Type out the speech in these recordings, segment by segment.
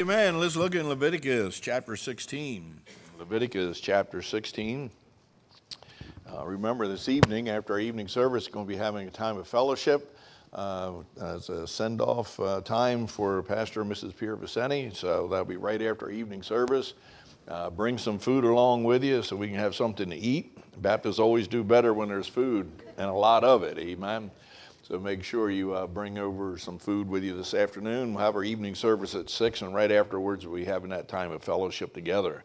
Amen. Let's look in Leviticus chapter 16. Leviticus chapter 16. Uh, remember, this evening, after our evening service, we're going to be having a time of fellowship uh, as a send off uh, time for Pastor and Mrs. Pierre Viceni. So that'll be right after evening service. Uh, bring some food along with you so we can have something to eat. Baptists always do better when there's food and a lot of it. Amen. So make sure you uh, bring over some food with you this afternoon. We'll have our evening service at 6, and right afterwards, we'll be having that time of fellowship together.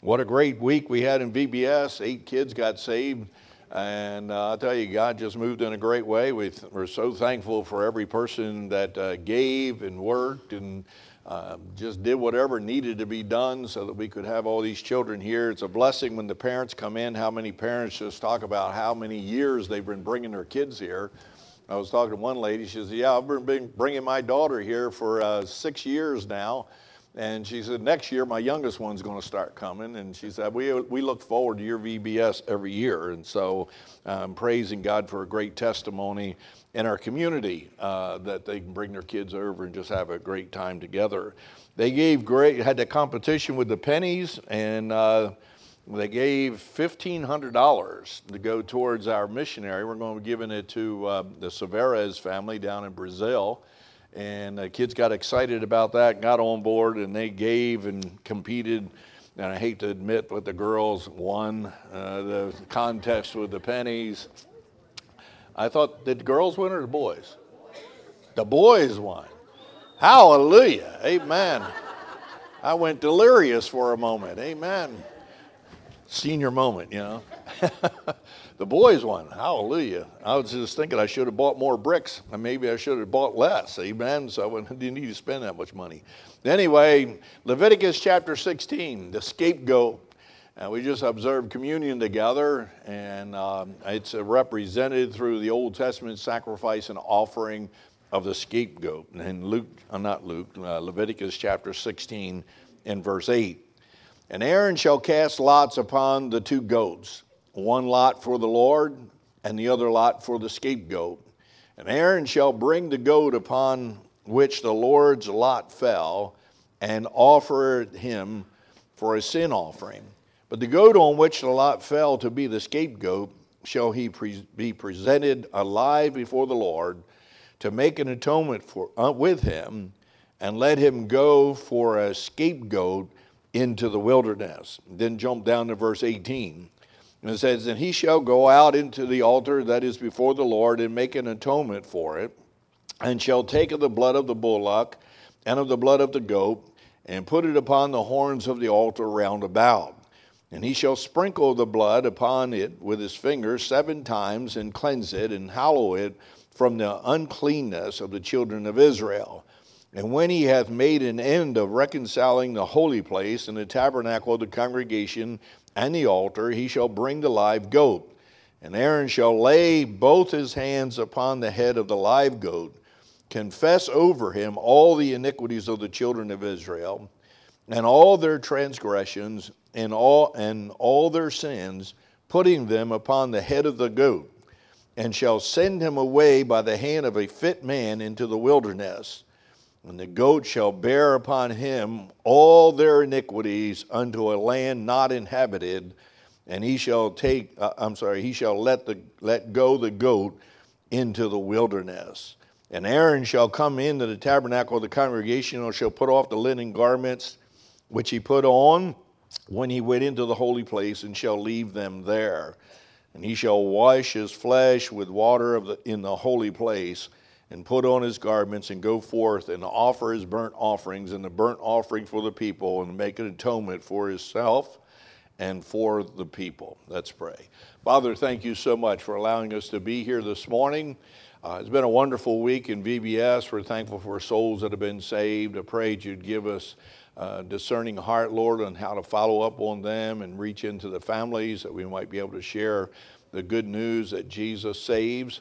What a great week we had in VBS. Eight kids got saved. And uh, I'll tell you, God just moved in a great way. We we're so thankful for every person that uh, gave and worked and uh, just did whatever needed to be done so that we could have all these children here. It's a blessing when the parents come in. How many parents just talk about how many years they've been bringing their kids here? I was talking to one lady. She said, "Yeah, I've been bringing my daughter here for uh, six years now." And she said, next year, my youngest one's going to start coming. And she said, we, we look forward to your VBS every year. And so I'm um, praising God for a great testimony in our community uh, that they can bring their kids over and just have a great time together. They gave great, had the competition with the pennies, and uh, they gave $1,500 to go towards our missionary. We're going to be giving it to uh, the Severes family down in Brazil. And the kids got excited about that, got on board, and they gave and competed. And I hate to admit, but the girls won uh, the contest with the pennies. I thought, did the girls win or the boys? The boys won. Hallelujah. Amen. I went delirious for a moment. Amen senior moment, you know. the boys won. Hallelujah. I was just thinking I should have bought more bricks, and maybe I should have bought less. Amen. So I didn't need to spend that much money. Anyway, Leviticus chapter 16, the scapegoat. And we just observed communion together, and um, it's represented through the Old Testament sacrifice and offering of the scapegoat. And Luke, uh, not Luke, uh, Leviticus chapter 16 and verse 8. And Aaron shall cast lots upon the two goats, one lot for the Lord, and the other lot for the scapegoat. And Aaron shall bring the goat upon which the Lord's lot fell, and offer it him for a sin offering. But the goat on which the lot fell to be the scapegoat shall he pre- be presented alive before the Lord to make an atonement for, uh, with him, and let him go for a scapegoat into the wilderness. Then jump down to verse 18. And it says, And he shall go out into the altar that is before the Lord and make an atonement for it, and shall take of the blood of the bullock and of the blood of the goat, and put it upon the horns of the altar round about. And he shall sprinkle the blood upon it with his fingers seven times, and cleanse it, and hallow it from the uncleanness of the children of Israel. And when he hath made an end of reconciling the holy place and the tabernacle of the congregation and the altar, he shall bring the live goat. And Aaron shall lay both his hands upon the head of the live goat, confess over him all the iniquities of the children of Israel, and all their transgressions and all and all their sins, putting them upon the head of the goat, and shall send him away by the hand of a fit man into the wilderness and the goat shall bear upon him all their iniquities unto a land not inhabited, and he shall take, uh, I'm sorry, he shall let, the, let go the goat into the wilderness. And Aaron shall come into the tabernacle of the congregation and shall put off the linen garments which he put on when he went into the holy place and shall leave them there. And he shall wash his flesh with water the, in the holy place and put on his garments and go forth and offer his burnt offerings and the burnt offering for the people and make an atonement for himself and for the people. Let's pray. Father, thank you so much for allowing us to be here this morning. Uh, it's been a wonderful week in VBS. We're thankful for souls that have been saved. I pray you'd give us a discerning heart, Lord, on how to follow up on them and reach into the families that we might be able to share the good news that Jesus saves.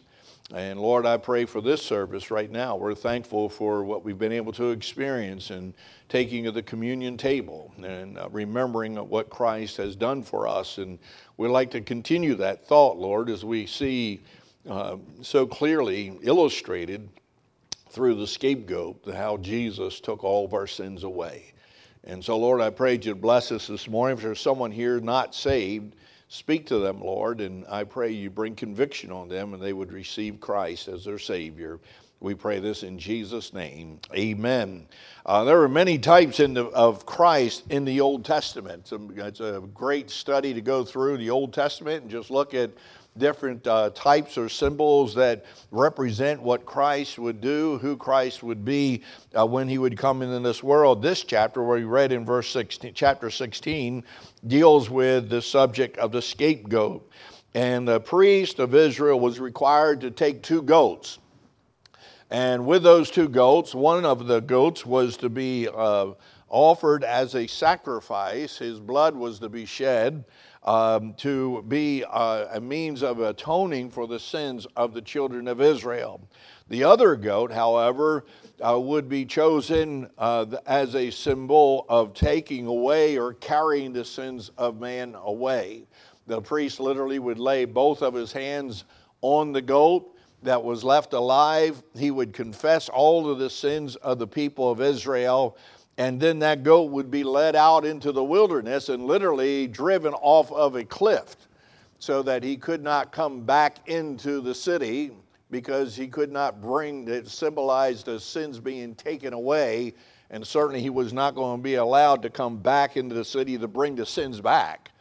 And Lord, I pray for this service right now. We're thankful for what we've been able to experience in taking of the communion table and uh, remembering what Christ has done for us. And we'd like to continue that thought, Lord, as we see uh, so clearly illustrated through the scapegoat, how Jesus took all of our sins away. And so, Lord, I pray you'd bless us this morning. If there's someone here not saved, speak to them, Lord, and I pray you bring conviction on them and they would receive Christ as their Savior. We pray this in Jesus' name. Amen. Uh, there are many types the, of Christ in the Old Testament. It's a great study to go through the Old Testament and just look at different uh, types or symbols that represent what Christ would do, who Christ would be uh, when he would come into this world. This chapter, where we read in verse 16, chapter 16, deals with the subject of the scapegoat. And the priest of Israel was required to take two goats. And with those two goats, one of the goats was to be uh, offered as a sacrifice. His blood was to be shed um, to be a means of atoning for the sins of the children of Israel. The other goat, however, uh, would be chosen uh, as a symbol of taking away or carrying the sins of man away. The priest literally would lay both of his hands on the goat that was left alive. He would confess all of the sins of the people of Israel and then that goat would be led out into the wilderness and literally driven off of a cliff so that he could not come back into the city because he could not bring it symbolized the sins being taken away. And certainly he was not going to be allowed to come back into the city to bring the sins back.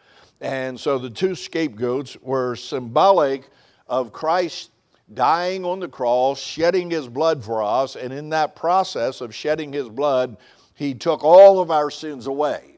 And so the two scapegoats were symbolic of christ dying on the cross shedding his blood for us and in that process of shedding his blood he took all of our sins away.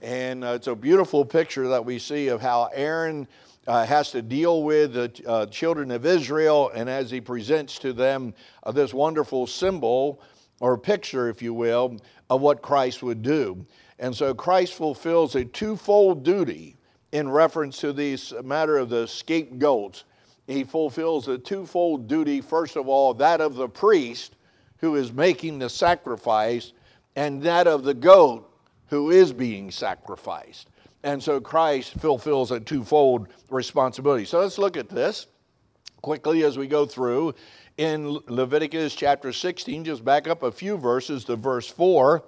And uh, it's a beautiful picture that we see of how Aaron uh, has to deal with the uh, children of Israel, and as he presents to them uh, this wonderful symbol or picture, if you will, of what Christ would do. And so Christ fulfills a twofold duty in reference to this matter of the scapegoats. He fulfills a twofold duty, first of all, that of the priest who is making the sacrifice and that of the goat who is being sacrificed. And so Christ fulfills a twofold responsibility. So let's look at this quickly as we go through. In Leviticus chapter 16, just back up a few verses to verse 4,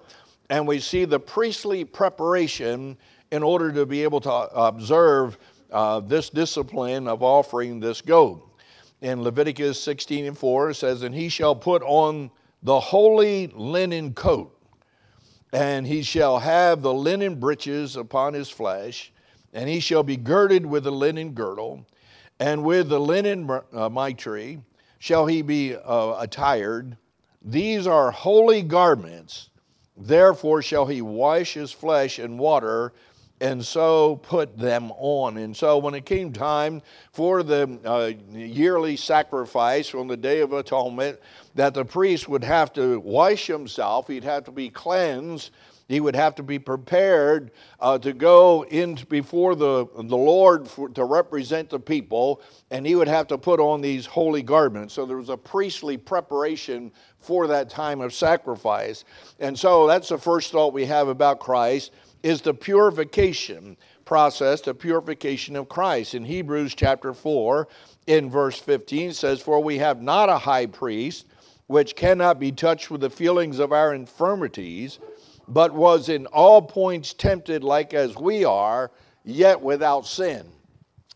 and we see the priestly preparation in order to be able to observe uh, this discipline of offering this goat. In Leviticus 16 and 4, it says, And he shall put on the holy linen coat and he shall have the linen breeches upon his flesh, and he shall be girded with the linen girdle, and with the linen uh, mitre shall he be uh, attired. These are holy garments. Therefore shall he wash his flesh in water, and so put them on. And so, when it came time for the uh, yearly sacrifice on the Day of Atonement, that the priest would have to wash himself, he'd have to be cleansed, he would have to be prepared uh, to go in before the, the Lord for, to represent the people, and he would have to put on these holy garments. So there was a priestly preparation for that time of sacrifice. And so that's the first thought we have about Christ is the purification process, the purification of Christ. In Hebrews chapter 4, in verse 15 says, For we have not a high priest which cannot be touched with the feelings of our infirmities, but was in all points tempted like as we are, yet without sin.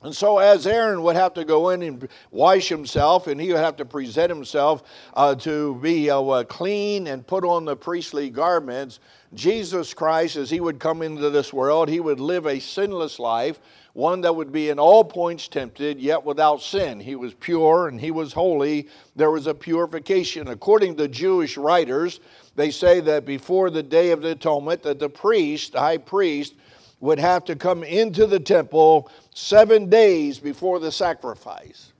And so, as Aaron would have to go in and wash himself, and he would have to present himself uh, to be uh, clean and put on the priestly garments, Jesus Christ, as he would come into this world, he would live a sinless life, one that would be in all points tempted, yet without sin. He was pure and he was holy. There was a purification. According to Jewish writers, they say that before the day of the atonement, that the priest, the high priest, would have to come into the temple seven days before the sacrifice.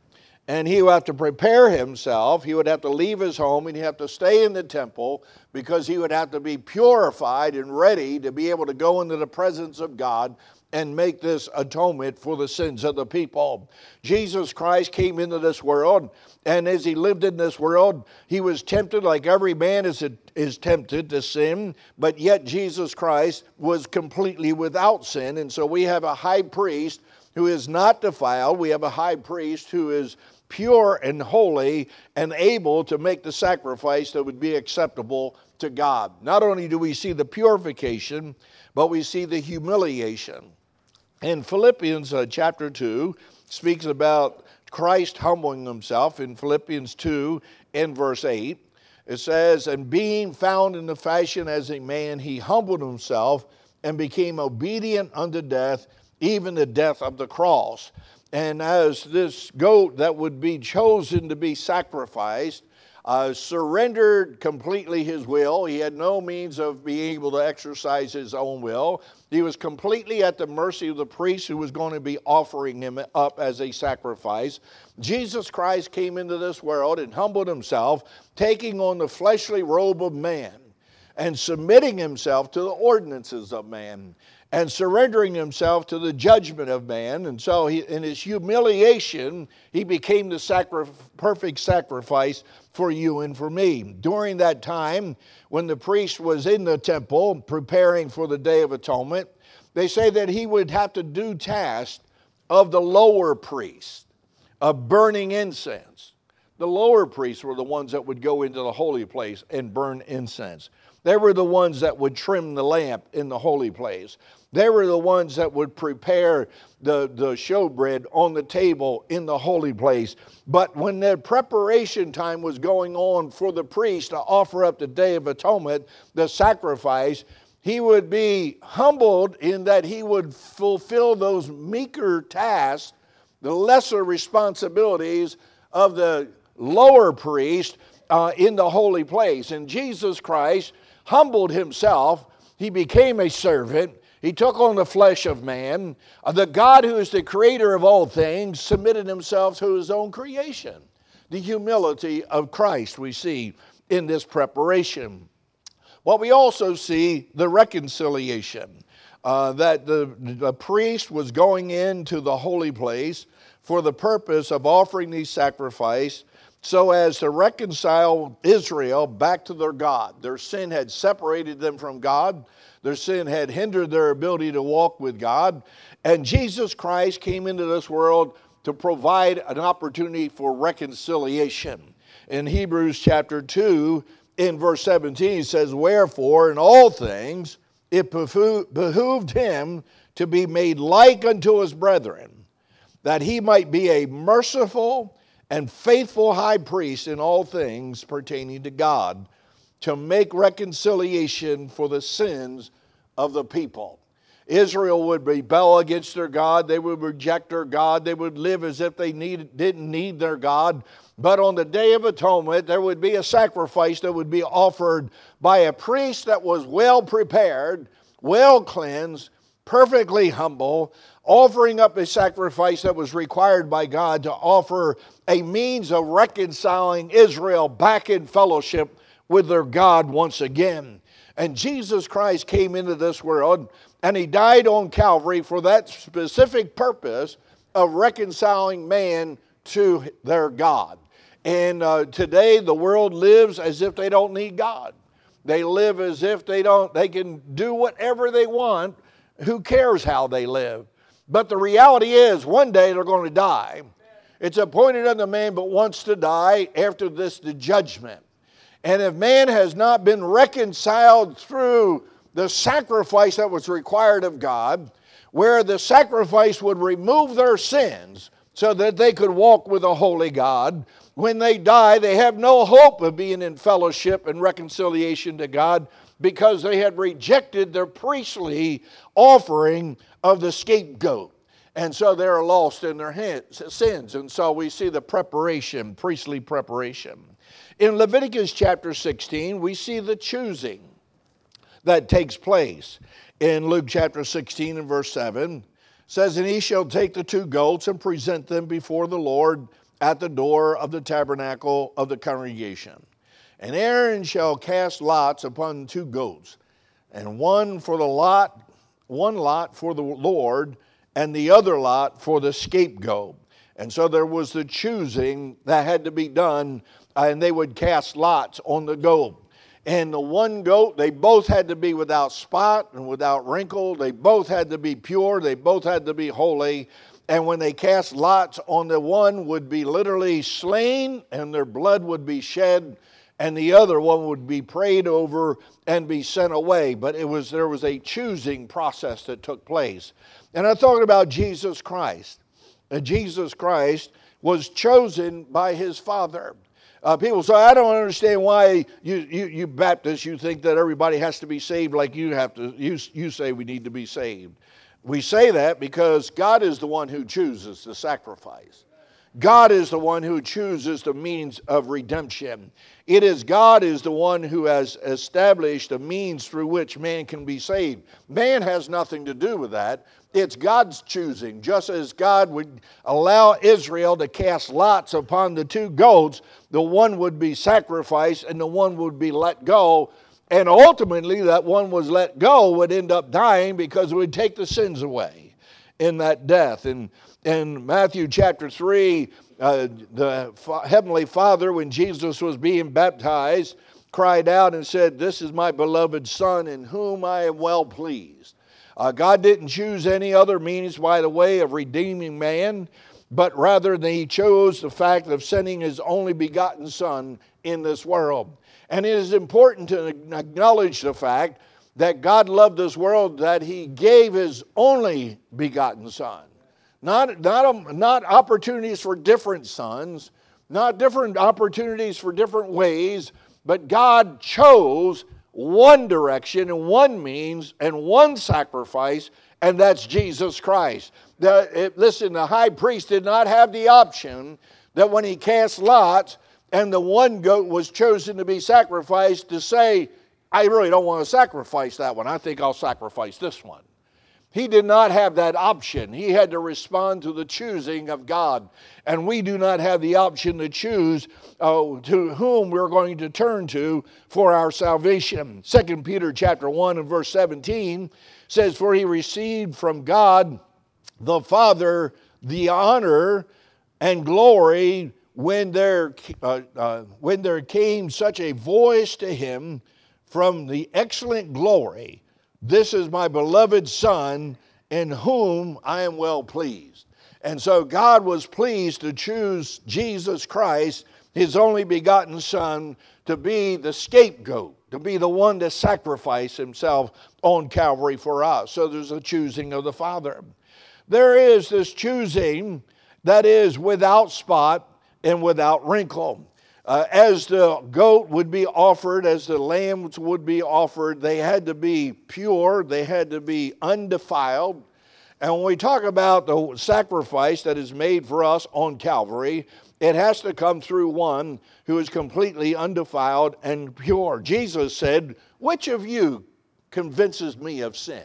And he would have to prepare himself. He would have to leave his home and he'd have to stay in the temple because he would have to be purified and ready to be able to go into the presence of God and make this atonement for the sins of the people. Jesus Christ came into this world, and as he lived in this world, he was tempted like every man is, is tempted to sin, but yet Jesus Christ was completely without sin. And so we have a high priest who is not defiled, we have a high priest who is pure and holy and able to make the sacrifice that would be acceptable to God. Not only do we see the purification, but we see the humiliation. In Philippians uh, chapter 2 speaks about Christ humbling himself in Philippians 2 in verse 8. It says, And being found in the fashion as a man, he humbled himself and became obedient unto death, even the death of the cross. And as this goat that would be chosen to be sacrificed, uh, surrendered completely his will. He had no means of being able to exercise his own will. He was completely at the mercy of the priest who was going to be offering him up as a sacrifice. Jesus Christ came into this world and humbled himself, taking on the fleshly robe of man and submitting himself to the ordinances of man and surrendering himself to the judgment of man. And so, he, in his humiliation, he became the sacri- perfect sacrifice for you and for me. During that time, when the priest was in the temple preparing for the Day of Atonement, they say that he would have to do tasks of the lower priest, of burning incense. The lower priests were the ones that would go into the holy place and burn incense. They were the ones that would trim the lamp in the holy place. They were the ones that would prepare the, the showbread on the table in the holy place. But when the preparation time was going on for the priest to offer up the Day of Atonement, the sacrifice, he would be humbled in that he would fulfill those meeker tasks, the lesser responsibilities of the lower priest uh, in the holy place. And Jesus Christ humbled himself, he became a servant, he took on the flesh of man. Uh, the God who is the creator of all things submitted himself to his own creation. The humility of Christ we see in this preparation. Well, we also see the reconciliation uh, that the, the priest was going into the holy place for the purpose of offering these sacrifice so as to reconcile Israel back to their God. Their sin had separated them from God. Their sin had hindered their ability to walk with God. And Jesus Christ came into this world to provide an opportunity for reconciliation. In Hebrews chapter 2, in verse 17, says, Wherefore, in all things, it behooved him to be made like unto his brethren, that he might be a merciful and faithful high priest in all things pertaining to God to make reconciliation for the sins of the people. Israel would rebel against their God. They would reject their God. They would live as if they need, didn't need their God. But on the Day of Atonement, there would be a sacrifice that would be offered by a priest that was well prepared, well cleansed, perfectly humble, offering up a sacrifice that was required by God to offer a means of reconciling Israel back in fellowship with their God once again. And Jesus Christ came into this world and he died on Calvary for that specific purpose of reconciling man to their God. And uh, today the world lives as if they don't need God. They live as if they don't they can do whatever they want. Who cares how they live? But the reality is one day they're going to die. It's appointed unto man but wants to die after this the judgment. And if man has not been reconciled through the sacrifice that was required of God, where the sacrifice would remove their sins so that they could walk with a holy God, when they die, they have no hope of being in fellowship and reconciliation to God because they had rejected their priestly offering of the scapegoat. And so they're lost in their sins. And so we see the preparation, priestly preparation. In Leviticus chapter 16, we see the choosing that takes place. In Luke chapter 16 and verse 7, says, And he shall take the two goats and present them before the Lord at the door of the tabernacle of the congregation. And Aaron shall cast lots upon two goats, and one for the lot, one lot for the Lord, and the other lot for the scapegoat. And so there was the choosing that had to be done and they would cast lots on the goat. And the one goat, they both had to be without spot and without wrinkle. They both had to be pure. They both had to be holy. And when they cast lots on the one would be literally slain and their blood would be shed and the other one would be prayed over and be sent away. But it was there was a choosing process that took place. And I'm talking about Jesus Christ. And Jesus Christ was chosen by his Father. Uh, people say, I don't understand why you, you, you Baptists, you think that everybody has to be saved like you have to, you, you say we need to be saved. We say that because God is the one who chooses the sacrifice. God is the one who chooses the means of redemption. It is God is the one who has established the means through which man can be saved. Man has nothing to do with that. It's God's choosing. Just as God would allow Israel to cast lots upon the two goats, the one would be sacrificed and the one would be let go. And ultimately, that one was let go would end up dying because it would take the sins away in that death. And in Matthew chapter 3, uh, the Heavenly Father, when Jesus was being baptized, cried out and said, This is my beloved Son in whom I am well pleased. Uh, God didn't choose any other means, by the way, of redeeming man, but rather He chose the fact of sending His only begotten Son in this world. And it is important to acknowledge the fact that God loved this world that He gave His only begotten Son. Not, not, a, not opportunities for different sons, not different opportunities for different ways, but God chose one direction and one means and one sacrifice, and that's Jesus Christ. The, it, listen, the high priest did not have the option that when he cast lots and the one goat was chosen to be sacrificed, to say, I really don't want to sacrifice that one. I think I'll sacrifice this one. He did not have that option. He had to respond to the choosing of God. And we do not have the option to choose uh, to whom we're going to turn to for our salvation. 2 Peter chapter 1 and verse 17 says, For he received from God the Father the honor and glory when there, uh, uh, when there came such a voice to him from the excellent glory this is my beloved Son in whom I am well pleased. And so God was pleased to choose Jesus Christ, his only begotten Son, to be the scapegoat, to be the one to sacrifice himself on Calvary for us. So there's a choosing of the Father. There is this choosing that is without spot and without wrinkle. Uh, as the goat would be offered, as the lambs would be offered, they had to be pure, they had to be undefiled. And when we talk about the sacrifice that is made for us on Calvary, it has to come through one who is completely undefiled and pure. Jesus said, Which of you convinces me of sin?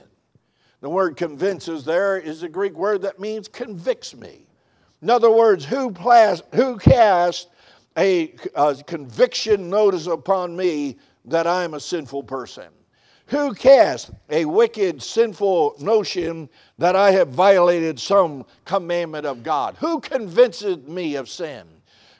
The word convinces there is a Greek word that means convicts me. In other words, who, plas- who cast a, a conviction notice upon me that I'm a sinful person? Who cast a wicked, sinful notion that I have violated some commandment of God? Who convinces me of sin?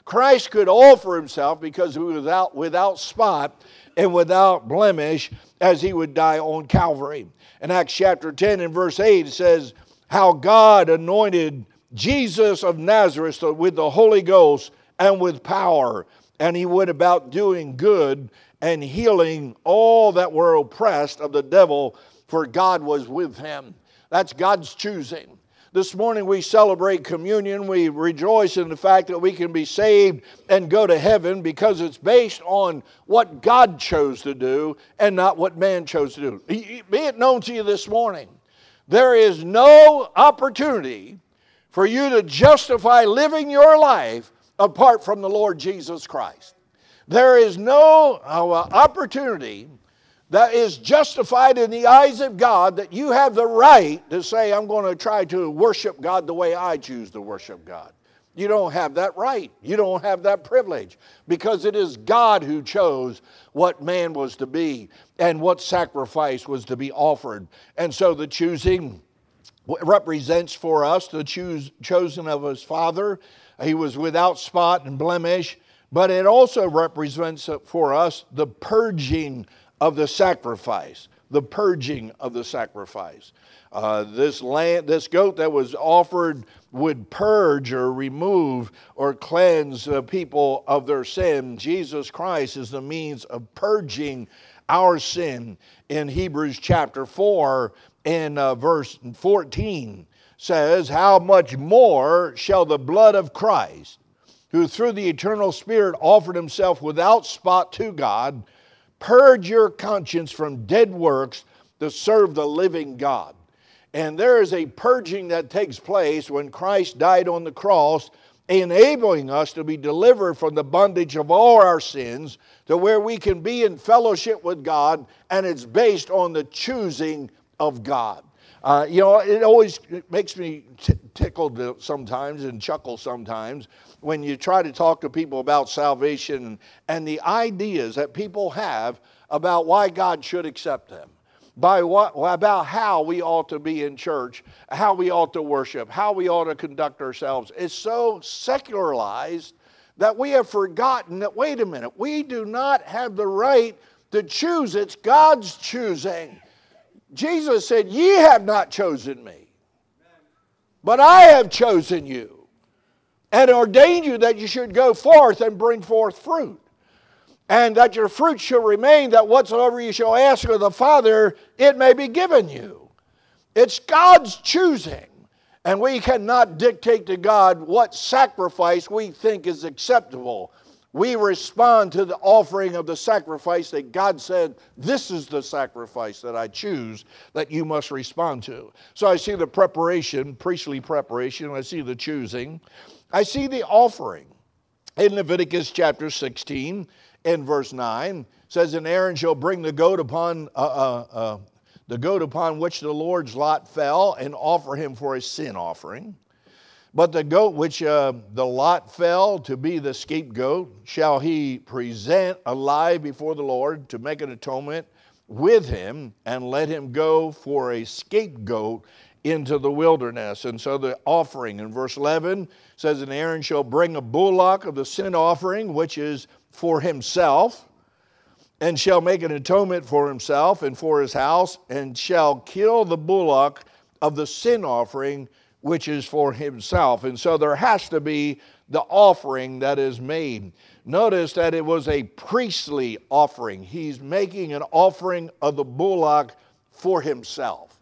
Christ could offer himself because he was without, without spot and without blemish as he would die on Calvary. In Acts chapter 10 and verse 8, it says, How God anointed Jesus of Nazareth with the Holy Ghost and with power. And he went about doing good and healing all that were oppressed of the devil, for God was with him. That's God's choosing. This morning we celebrate communion. We rejoice in the fact that we can be saved and go to heaven because it's based on what God chose to do and not what man chose to do. Be it known to you this morning, there is no opportunity for you to justify living your life apart from the Lord Jesus Christ. There is no uh, opportunity that is justified in the eyes of God that you have the right to say, I'm going to try to worship God the way I choose to worship God. You don't have that right. You don't have that privilege because it is God who chose what man was to be and what sacrifice was to be offered. And so the choosing represents for us the choose, chosen of his Father he was without spot and blemish, but it also represents for us the purging of the sacrifice. the purging of the sacrifice. Uh, this this goat that was offered would purge or remove or cleanse uh, people of their sin. Jesus Christ is the means of purging our sin. In Hebrews chapter 4 and uh, verse 14 says, How much more shall the blood of Christ, who through the eternal Spirit offered himself without spot to God, purge your conscience from dead works to serve the living God? And there is a purging that takes place when Christ died on the cross, enabling us to be delivered from the bondage of all our sins to where we can be in fellowship with God, and it's based on the choosing of God. Uh, you know, it always makes me t- tickled sometimes and chuckle sometimes when you try to talk to people about salvation and the ideas that people have about why God should accept them by what, about how we ought to be in church, how we ought to worship, how we ought to conduct ourselves. It's so secularized that we have forgotten that, wait a minute, we do not have the right to choose. It's God's choosing. Jesus said, Ye have not chosen me, but I have chosen you and ordained you that you should go forth and bring forth fruit and that your fruit shall remain, that whatsoever you shall ask of the Father, it may be given you. It's God's choosing. And we cannot dictate to God what sacrifice we think is acceptable. We respond to the offering of the sacrifice that God said, This is the sacrifice that I choose that you must respond to. So I see the preparation, priestly preparation, I see the choosing. I see the offering. In Leviticus chapter 16, in verse 9 says, And Aaron shall bring the goat upon uh, uh, uh, the goat upon which the Lord's lot fell, and offer him for a sin offering. But the goat which uh, the lot fell to be the scapegoat shall he present alive before the Lord to make an atonement with him, and let him go for a scapegoat into the wilderness. And so the offering in verse 11 says, And Aaron shall bring a bullock of the sin offering, which is for himself, and shall make an atonement for himself and for his house, and shall kill the bullock of the sin offering, which is for himself. And so there has to be the offering that is made. Notice that it was a priestly offering. He's making an offering of the bullock for himself.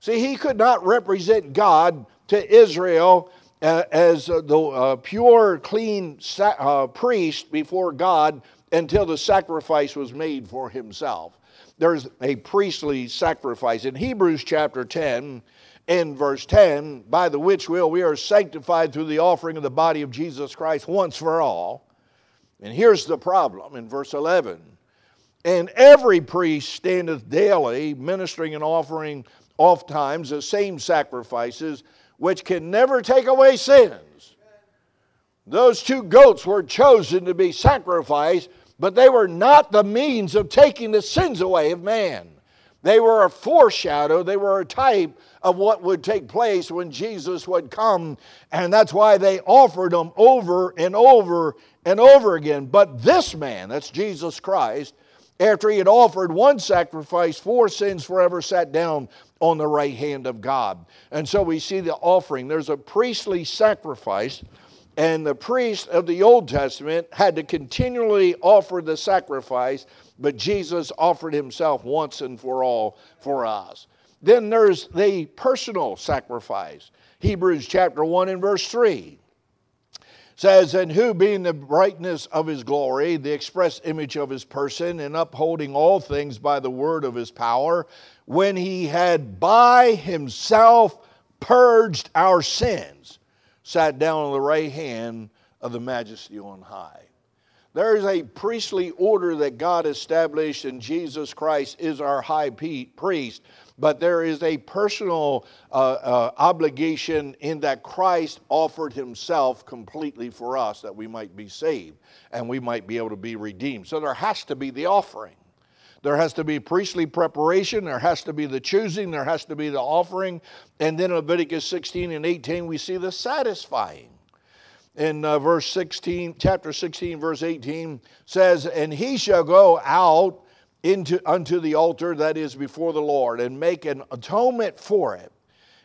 See, he could not represent God to Israel uh, as uh, the uh, pure, clean priest before God until the sacrifice was made for himself. There's a priestly sacrifice. In Hebrews chapter 10, in verse 10, by the which will we are sanctified through the offering of the body of Jesus Christ once for all. And here's the problem in verse 11. And every priest standeth daily, ministering and offering oft times the same sacrifices, which can never take away sins. Those two goats were chosen to be sacrificed, but they were not the means of taking the sins away of man. They were a foreshadow, they were a type of what would take place when Jesus would come, and that's why they offered them over and over and over again. But this man, that's Jesus Christ, after he had offered one sacrifice for sins forever, sat down on the right hand of God. And so we see the offering. There's a priestly sacrifice, and the priest of the Old Testament had to continually offer the sacrifice, but Jesus offered himself once and for all for us. Then there's the personal sacrifice. Hebrews chapter 1 and verse 3 says, And who, being the brightness of his glory, the express image of his person, and upholding all things by the word of his power, when he had by himself purged our sins, sat down on the right hand of the majesty on high. There is a priestly order that God established, and Jesus Christ is our high priest but there is a personal uh, uh, obligation in that Christ offered himself completely for us that we might be saved and we might be able to be redeemed. So there has to be the offering. There has to be priestly preparation, there has to be the choosing, there has to be the offering. And then in Leviticus 16 and 18, we see the satisfying. In uh, verse 16, chapter 16, verse 18 says, And he shall go out into unto the altar that is before the Lord, and make an atonement for it.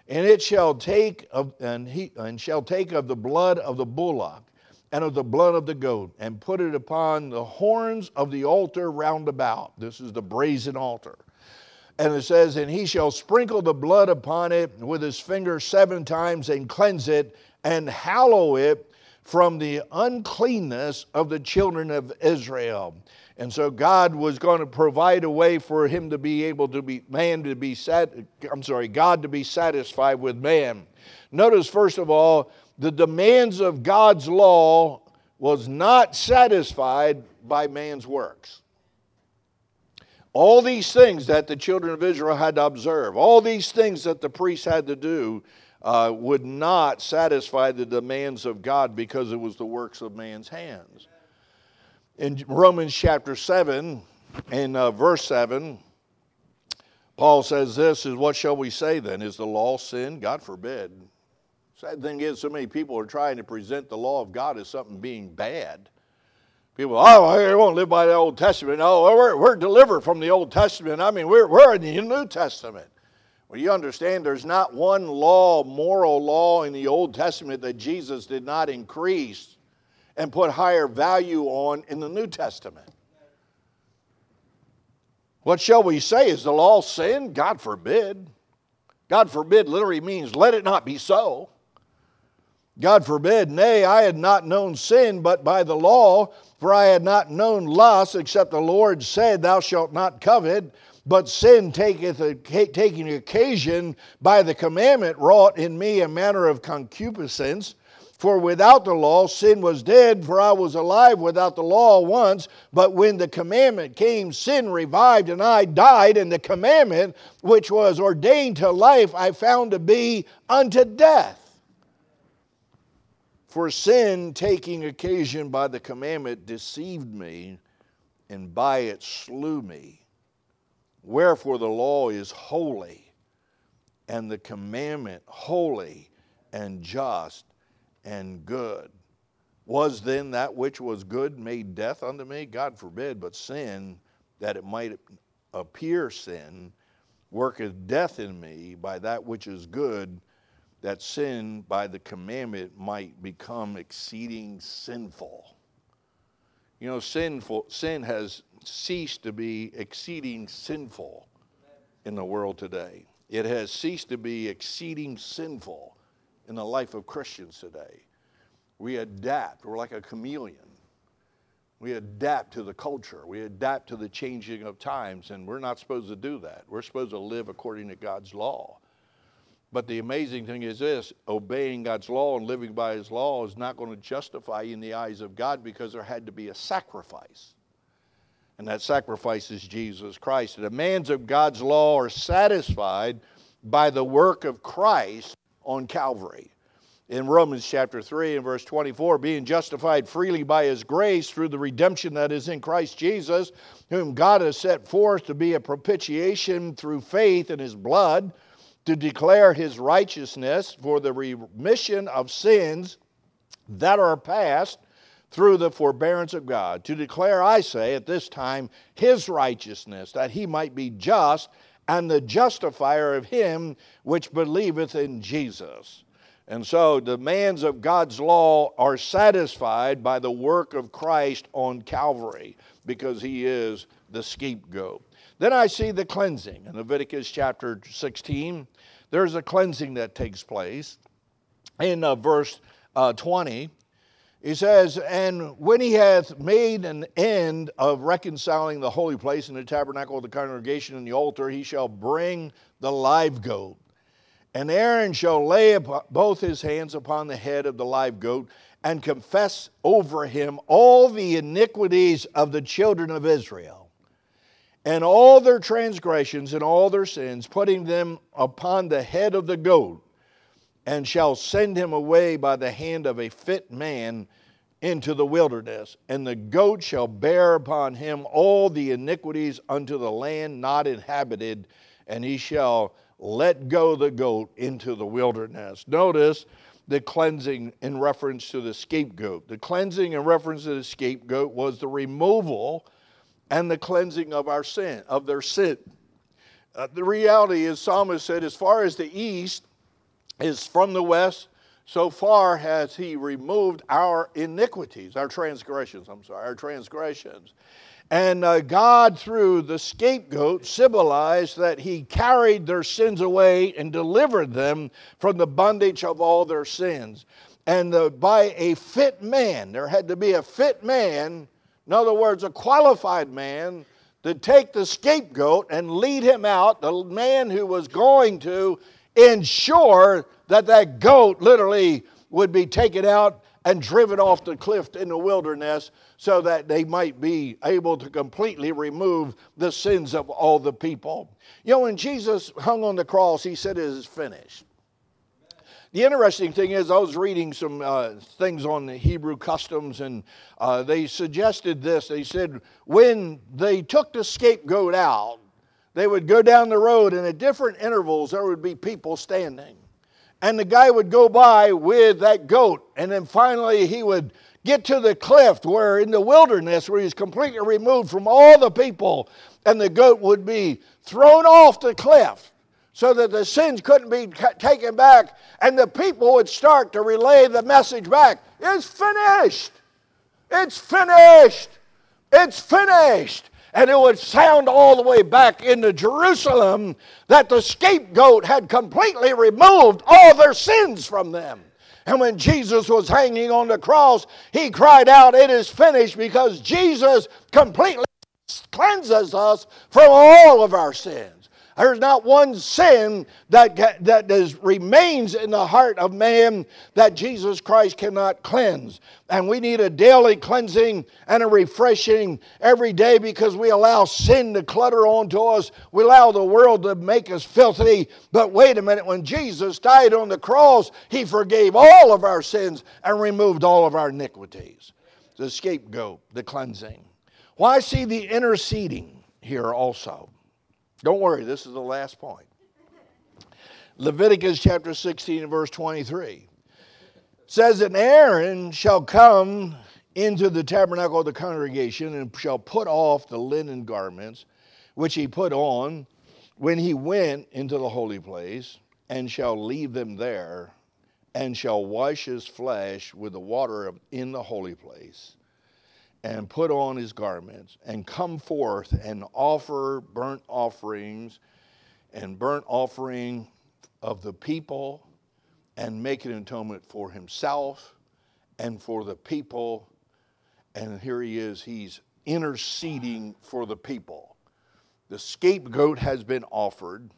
And it shall take of and he and shall take of the blood of the bullock and of the blood of the goat, and put it upon the horns of the altar round about. This is the brazen altar. And it says, And he shall sprinkle the blood upon it with his finger seven times and cleanse it and hallow it from the uncleanness of the children of Israel. And so God was going to provide a way for him to be able to be, man to be sat, I'm sorry, God to be satisfied with man. Notice, first of all, the demands of God's law was not satisfied by man's works. All these things that the children of Israel had to observe, all these things that the priests had to do, uh, would not satisfy the demands of God because it was the works of man's hands in Romans chapter 7 in uh, verse 7, Paul says this is what shall we say then? Is the law sin? God forbid. Sad thing is, so many people are trying to present the law of God as something being bad. People, oh, I won't live by the Old Testament. Oh, we're, we're delivered from the Old Testament. I mean, we're, we're in the New Testament. Well, you understand there's not one law, moral law in the Old Testament that Jesus did not increase and put higher value on in the New Testament. What shall we say? Is the law sin? God forbid. God forbid literally means let it not be so. God forbid, nay, I had not known sin but by the law, for I had not known lust, except the Lord said, Thou shalt not covet. But sin taketh a, taking occasion by the commandment wrought in me a manner of concupiscence for without the law, sin was dead, for I was alive without the law once. But when the commandment came, sin revived, and I died. And the commandment, which was ordained to life, I found to be unto death. For sin, taking occasion by the commandment, deceived me, and by it slew me. Wherefore the law is holy, and the commandment holy and just and good. Was then that which was good made death unto me? God forbid, but sin, that it might appear sin, worketh death in me by that which is good, that sin by the commandment might become exceeding sinful. You know, sinful, sin has ceased to be exceeding sinful in the world today. It has ceased to be exceeding sinful in the life of Christians today. We adapt, we're like a chameleon. We adapt to the culture, we adapt to the changing of times, and we're not supposed to do that. We're supposed to live according to God's law. But the amazing thing is this obeying God's law and living by His law is not going to justify you in the eyes of God because there had to be a sacrifice. And that sacrifice is Jesus Christ. The demands of God's law are satisfied by the work of Christ on Calvary. In Romans chapter 3 and verse 24, being justified freely by his grace through the redemption that is in Christ Jesus, whom God has set forth to be a propitiation through faith in his blood, to declare his righteousness for the remission of sins that are past through the forbearance of God. To declare, I say, at this time, his righteousness, that he might be just and the justifier of him which believeth in Jesus. And so the demands of God's law are satisfied by the work of Christ on Calvary because he is the scapegoat. Then I see the cleansing in Leviticus chapter 16. There's a cleansing that takes place. In uh, verse uh, 20, he says, And when he hath made an end of reconciling the holy place and the tabernacle of the congregation and the altar, he shall bring the live goat. And Aaron shall lay both his hands upon the head of the live goat and confess over him all the iniquities of the children of Israel and all their transgressions and all their sins, putting them upon the head of the goat and shall send him away by the hand of a fit man into the wilderness. And the goat shall bear upon him all the iniquities unto the land not inhabited, and he shall let go the goat into the wilderness. Notice the cleansing in reference to the scapegoat. The cleansing in reference to the scapegoat was the removal and the cleansing of our sin, of their sin. Uh, the reality is, Psalmist said, as far as the east is from the west, so far has he removed our iniquities, our transgressions, I'm sorry, our transgressions. And uh, God, through the scapegoat, symbolized that He carried their sins away and delivered them from the bondage of all their sins. And uh, by a fit man, there had to be a fit man, in other words, a qualified man, to take the scapegoat and lead him out, the man who was going to ensure that that goat literally would be taken out and driven off the cliff in the wilderness so that they might be able to completely remove the sins of all the people. You know, when Jesus hung on the cross, he said, It is finished. The interesting thing is, I was reading some uh, things on the Hebrew customs, and uh, they suggested this. They said when they took the scapegoat out, they would go down the road, and at different intervals, there would be people standing. And the guy would go by with that goat, and then finally he would get to the cliff where in the wilderness where he's completely removed from all the people and the goat would be thrown off the cliff so that the sins couldn't be taken back and the people would start to relay the message back. It's finished! It's finished! It's finished and it would sound all the way back into Jerusalem that the scapegoat had completely removed all their sins from them. And when Jesus was hanging on the cross, he cried out, It is finished, because Jesus completely cleanses us from all of our sins. There's not one sin that, that is, remains in the heart of man that Jesus Christ cannot cleanse. And we need a daily cleansing and a refreshing every day because we allow sin to clutter onto us. We allow the world to make us filthy. But wait a minute, when Jesus died on the cross, he forgave all of our sins and removed all of our iniquities. The scapegoat, the cleansing. Well, see the interceding here also. Don't worry, this is the last point. Leviticus chapter 16 and verse 23 says, And Aaron shall come into the tabernacle of the congregation and shall put off the linen garments which he put on when he went into the holy place, and shall leave them there, and shall wash his flesh with the water in the holy place and put on his garments and come forth and offer burnt offerings and burnt offering of the people and make an atonement for himself and for the people. And here he is, he's interceding for the people. The scapegoat has been offered,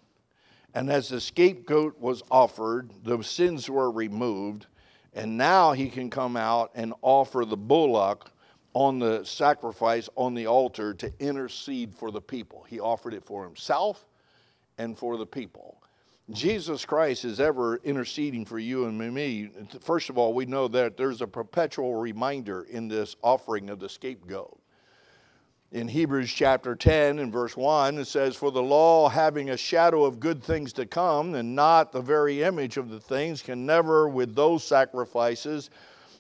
and as the scapegoat was offered, the sins were removed, and now he can come out and offer the bullock on the sacrifice on the altar to intercede for the people. He offered it for himself and for the people. Jesus Christ is ever interceding for you and me. First of all, we know that there's a perpetual reminder in this offering of the scapegoat. In Hebrews chapter 10 and verse 1, it says, For the law, having a shadow of good things to come, and not the very image of the things, can never, with those sacrifices,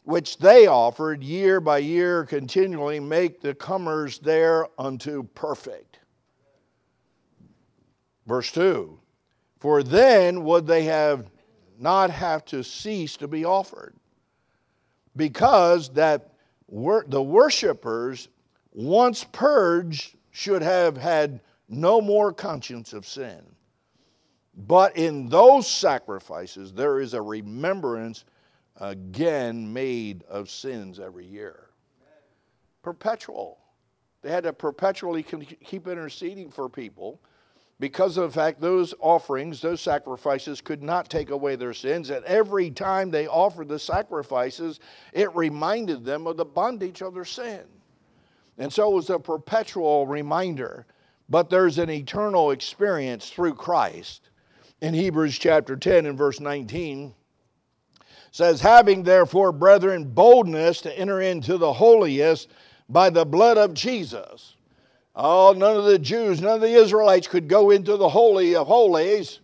which they offered year by year continually make the comers there unto perfect. Verse 2 For then would they have not have to cease to be offered, because that wor- the worshippers, once purged, should have had no more conscience of sin. But in those sacrifices, there is a remembrance again made of sins every year. Perpetual. They had to perpetually keep interceding for people because of the fact those offerings, those sacrifices could not take away their sins. And every time they offered the sacrifices, it reminded them of the bondage of their sin. And so it was a perpetual reminder. But there's an eternal experience through Christ. In Hebrews chapter 10 and verse 19, says, Having therefore, brethren, boldness to enter into the holiest by the blood of Jesus. Oh, none of the Jews, none of the Israelites could go into the Holy of Holies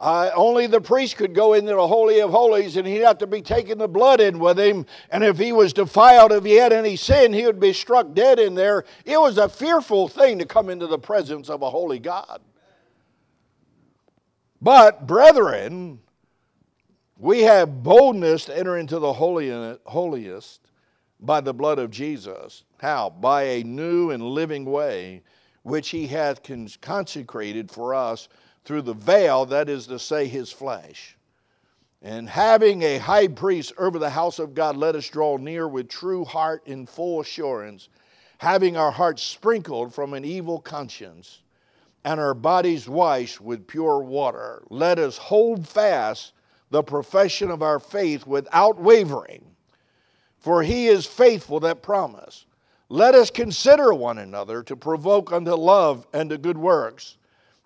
Uh, only the priest could go into the Holy of Holies and he'd have to be taking the blood in with him. And if he was defiled, if he had any sin, he would be struck dead in there. It was a fearful thing to come into the presence of a holy God. But, brethren, we have boldness to enter into the holiest by the blood of Jesus. How? By a new and living way, which he hath consecrated for us through the veil, that is to say, his flesh. And having a high priest over the house of God, let us draw near with true heart in full assurance, having our hearts sprinkled from an evil conscience and our bodies washed with pure water. Let us hold fast the profession of our faith without wavering, for he is faithful that promise. Let us consider one another to provoke unto love and to good works,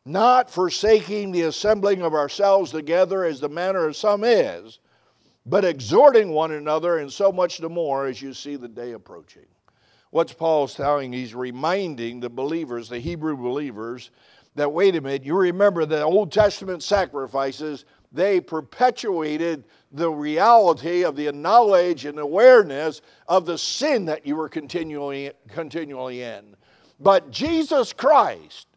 not forsaking the assembling of ourselves together as the manner of some is, but exhorting one another, and so much the more as you see the day approaching. What's Paul telling? He's reminding the believers, the Hebrew believers, that wait a minute, you remember the Old Testament sacrifices, they perpetuated the reality of the knowledge and awareness of the sin that you were continually, continually in. But Jesus Christ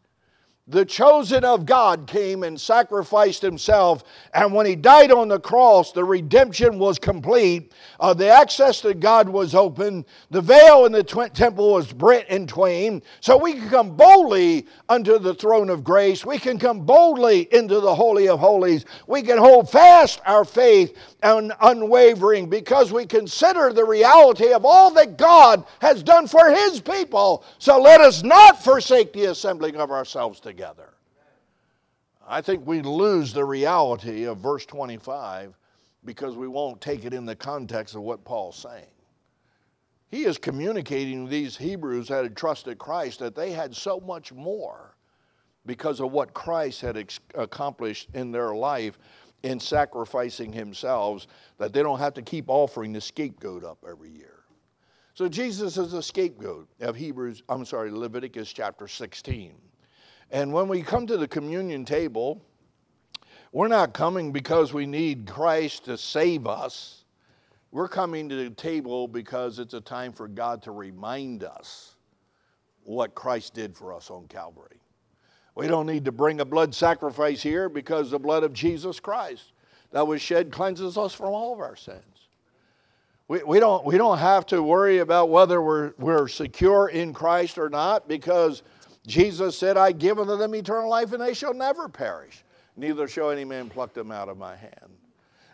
the chosen of God came and sacrificed himself. And when he died on the cross, the redemption was complete. Uh, the access to God was open. The veil in the tw- temple was split in twain. So we can come boldly unto the throne of grace. We can come boldly into the Holy of Holies. We can hold fast our faith and unwavering because we consider the reality of all that God has done for his people. So let us not forsake the assembling of ourselves together together. I think we lose the reality of verse 25 because we won't take it in the context of what Paul's saying. He is communicating to these Hebrews that had trusted Christ that they had so much more because of what Christ had ex- accomplished in their life in sacrificing himself that they don't have to keep offering the scapegoat up every year. So Jesus is the scapegoat of Hebrews, I'm sorry, Leviticus chapter 16. And when we come to the communion table, we're not coming because we need Christ to save us. We're coming to the table because it's a time for God to remind us what Christ did for us on Calvary. We don't need to bring a blood sacrifice here because the blood of Jesus Christ that was shed cleanses us from all of our sins. We, we, don't, we don't have to worry about whether we're, we're secure in Christ or not because Jesus said, I give unto them eternal life, and they shall never perish. Neither shall any man pluck them out of my hand.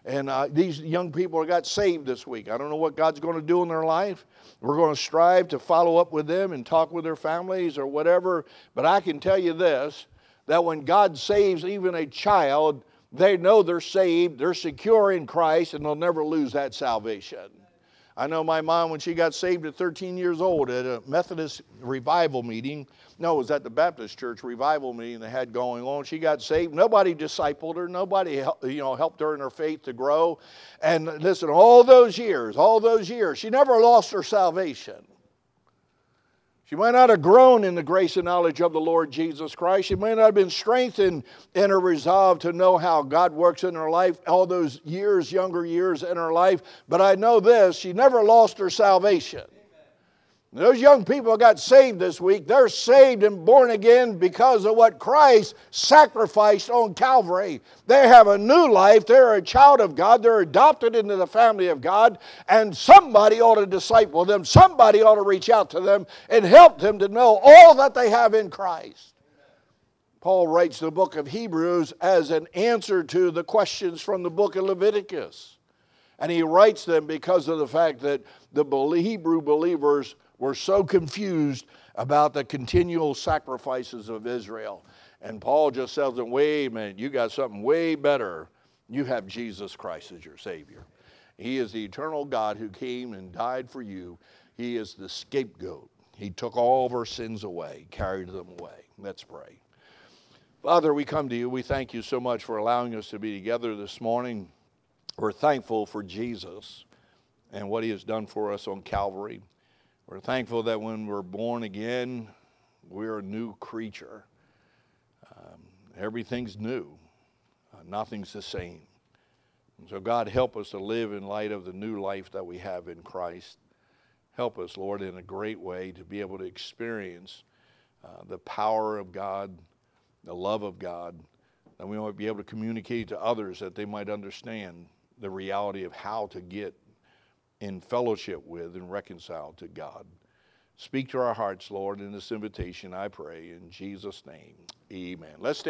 And uh, these young people got saved this week. I don't know what God's going to do in their life. We're going to strive to follow up with them and talk with their families or whatever. But I can tell you this that when God saves even a child, they know they're saved, they're secure in Christ, and they'll never lose that salvation. I know my mom, when she got saved at 13 years old at a Methodist revival meeting, no, it was at the Baptist church revival meeting they had going on. She got saved. Nobody discipled her. Nobody, you know, helped her in her faith to grow. And listen, all those years, all those years, she never lost her salvation. She might not have grown in the grace and knowledge of the Lord Jesus Christ. She may not have been strengthened in her resolve to know how God works in her life all those years, younger years in her life. But I know this she never lost her salvation. Those young people got saved this week. They're saved and born again because of what Christ sacrificed on Calvary. They have a new life. They're a child of God. They're adopted into the family of God. And somebody ought to disciple them. Somebody ought to reach out to them and help them to know all that they have in Christ. Paul writes the book of Hebrews as an answer to the questions from the book of Leviticus. And he writes them because of the fact that the Hebrew believers were so confused about the continual sacrifices of Israel. And Paul just tells them, wait a minute, you got something way better. You have Jesus Christ as your Savior. He is the eternal God who came and died for you. He is the scapegoat. He took all of our sins away, carried them away. Let's pray. Father, we come to you. We thank you so much for allowing us to be together this morning. We're thankful for Jesus and what he has done for us on Calvary. We're thankful that when we're born again, we're a new creature. Um, everything's new. Uh, nothing's the same. And so, God, help us to live in light of the new life that we have in Christ. Help us, Lord, in a great way to be able to experience uh, the power of God, the love of God, and we might be able to communicate to others that they might understand the reality of how to get in fellowship with and reconciled to God. Speak to our hearts, Lord, in this invitation, I pray, in Jesus' name. Amen. Let's.